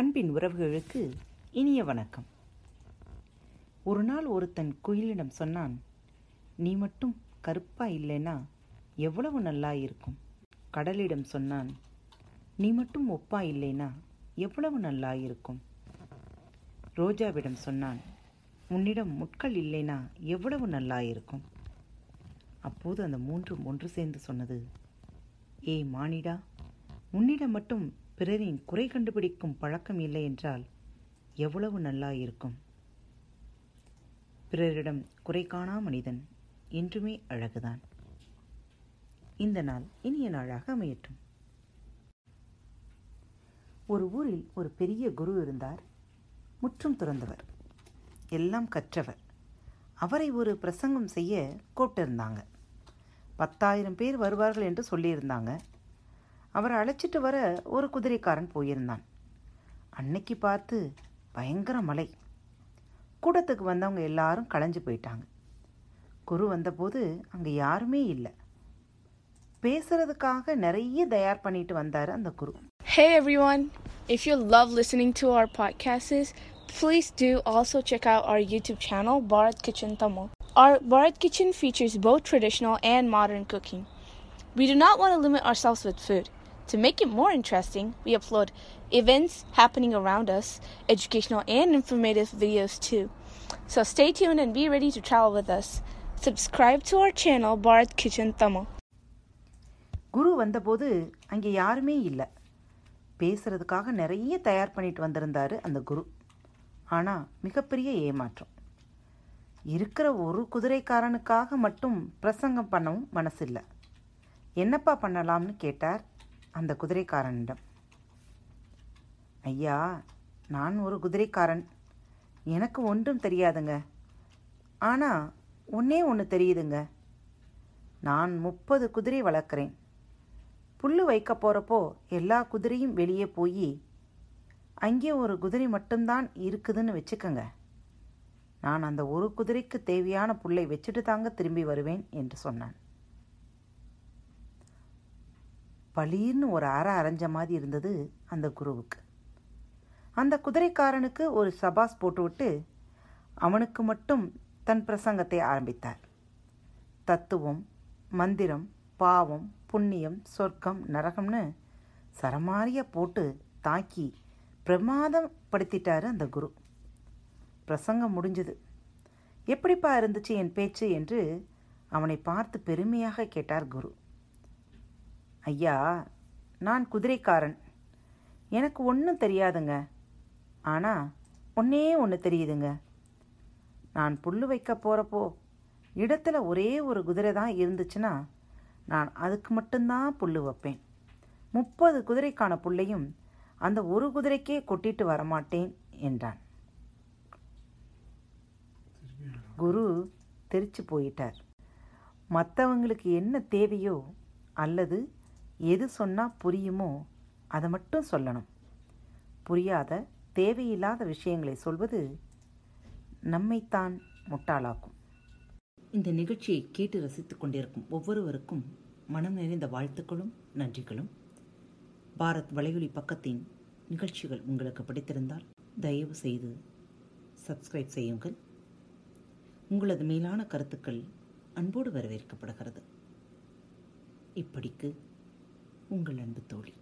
அன்பின் உறவுகளுக்கு இனிய வணக்கம். ஒரு நாள் ஒருத்தன் குயிலிடம் சொன்னான் நீ மட்டும் கருப்பா இல்லைன்னா எவ்வளவு நல்லா இருக்கும்? கடலிடம் சொன்னான் நீ மட்டும் ஒப்பா இல்லைனா எவ்வளவு நல்லா இருக்கும்? ரோஜாவிடம் சொன்னான் உன்னிடம் முட்கள் இல்லைனா எவ்வளவு நல்லா இருக்கும்? அப்போது அந்த மூன்றும் ஒன்று சேர்ந்து சொன்னது ஏய் மானிடா உன்னிடம் மட்டும் பிறரின் குறை கண்டுபிடிக்கும் பழக்கம் இல்லை என்றால் எவ்வளவு நல்லா இருக்கும் பிறரிடம் குறை காணா மனிதன் என்றுமே அழகுதான். இந்த நாள் இனிய நாளாக அமையட்டும். ஒரு ஊரில் ஒரு பெரிய குரு இருந்தார். முற்றும் துறந்தவர். எல்லாம் கற்றவர். அவரை ஒரு பிரசங்கம் செய்ய கூப்பிட்டிருந்தாங்க பத்தாயிரம் பேர் வருவார்கள் என்று சொல்லியிருந்தாங்க. அவரை அழைச்சிட்டு வர ஒரு குதிரைக்காரன் போயிருந்தான் அன்னைக்கு பார்த்து பயங்கர மழை கூடத்துக்கு வந்தவங்க எல்லாரும் களைஞ்சு போயிட்டாங்க குரு வந்தபோது அங்கே யாருமே இல்லை பேசுறதுக்காக நிறைய தயார் பண்ணிட்டு வந்தார் அந்த குரு Hey everyone! If you love listening to our podcasts, please do also check out our YouTube channel, Bharat Kitchen Tamil. Our Bharat Kitchen features both traditional and modern cooking. We do not want to limit ourselves with food. To make it more interesting, we upload events happening around us, educational and informative videos too. So stay tuned and be ready to travel with us. Subscribe to our channel, Bharat Kitchen Tamil. குரு வந்தபோது அங்கே யாருமே இல்லை பேசுறதுக்காக நிறைய தயார் பண்ணிட்டு வந்திருந்தாரு அந்த குரு ஆனால் மிகப்பெரிய ஏமாற்றம் இருக்கிற ஒரு குதிரைக்காரனுக்காக மட்டும் பிரசங்கம் பண்ணவும் மனசில்லை என்னப்பா பண்ணலாம்னு கேட்டார் அந்த குதிரைக்காரனிடம் ஐயா நான் ஒரு குதிரைக்காரன். எனக்கு ஒன்றும் தெரியாதுங்க. ஆனால் ஒன்றே ஒன்று தெரியுதுங்க. நான் முப்பது குதிரை வளர்க்குறேன். புல் வைக்க போகிறப்போ எல்லா குதிரையும் வெளியே போய் அங்கே ஒரு குதிரை மட்டும்தான் இருக்குதுன்னு வச்சுக்கோங்க. நான் அந்த ஒரு குதிரைக்கு தேவையான புல்லை வச்சுட்டு தாங்க திரும்பி வருவேன் என்று சொன்னான். பளீர்னு ஒரு அறை அரைஞ்ச மாதிரி இருந்தது அந்த குருவுக்கு. அந்த குதிரைக்காரனுக்கு ஒரு சபாஸ் போட்டுவிட்டு அவனுக்கு மட்டும் தன் பிரசங்கத்தை ஆரம்பித்தார். தத்துவம் மந்திரம் பாவம் புண்ணியம் சொர்க்கம் நரகம்னு சரமாரிய போட்டு தாக்கி பிரமாதம் படுத்திட்டாரு அந்த குரு. பிரசங்கம் முடிஞ்சது. எப்படிப்பா இருந்துச்சு என் பேச்சு என்று அவனை பார்த்து பெருமையாக கேட்டார் குரு. ஐயா நான் குதிரைக்காரன். எனக்கு ஒன்றும் தெரியாதுங்க. ஆனால் ஒன்றே ஒன்று தெரியுதுங்க. நான் புல்லு வைக்க போகிறப்போ இடத்துல ஒரே ஒரு குதிரை தான் இருந்துச்சுன்னா நான் அதுக்கு மட்டும்தான் புல்லு வைப்பேன். முப்பது குதிரைக்கான புல்லையும் அந்த ஒரு குதிரைக்கே கொட்டிட்டு வரமாட்டேன் என்றான். குரு தெரிச்சு போயிட்டார். மற்றவங்களுக்கு என்ன தேவையோ அல்லது எது சொன்னால் புரியுமோ அதை மட்டும் சொல்லணும். புரியாத தேவையில்லாத விஷயங்களை சொல்வது நம்மைத்தான் முட்டாளாக்கும். இந்த நிகழ்ச்சியை கேட்டு ரசித்து கொண்டிருக்கும் ஒவ்வொருவருக்கும் மனம் நிறைந்த வாழ்த்துக்களும் நன்றிகளும். பாரத் வலையொலி பக்கத்தின் நிகழ்ச்சிகள் உங்களுக்கு பிடித்திருந்தால் தயவு செய்து சப்ஸ்கிரைப் செய்யுங்கள். உங்களது மேலான கருத்துக்கள் அன்போடு வரவேற்கப்படுகிறது. இப்படிக்கு உங்கள் அன்பு தோழி.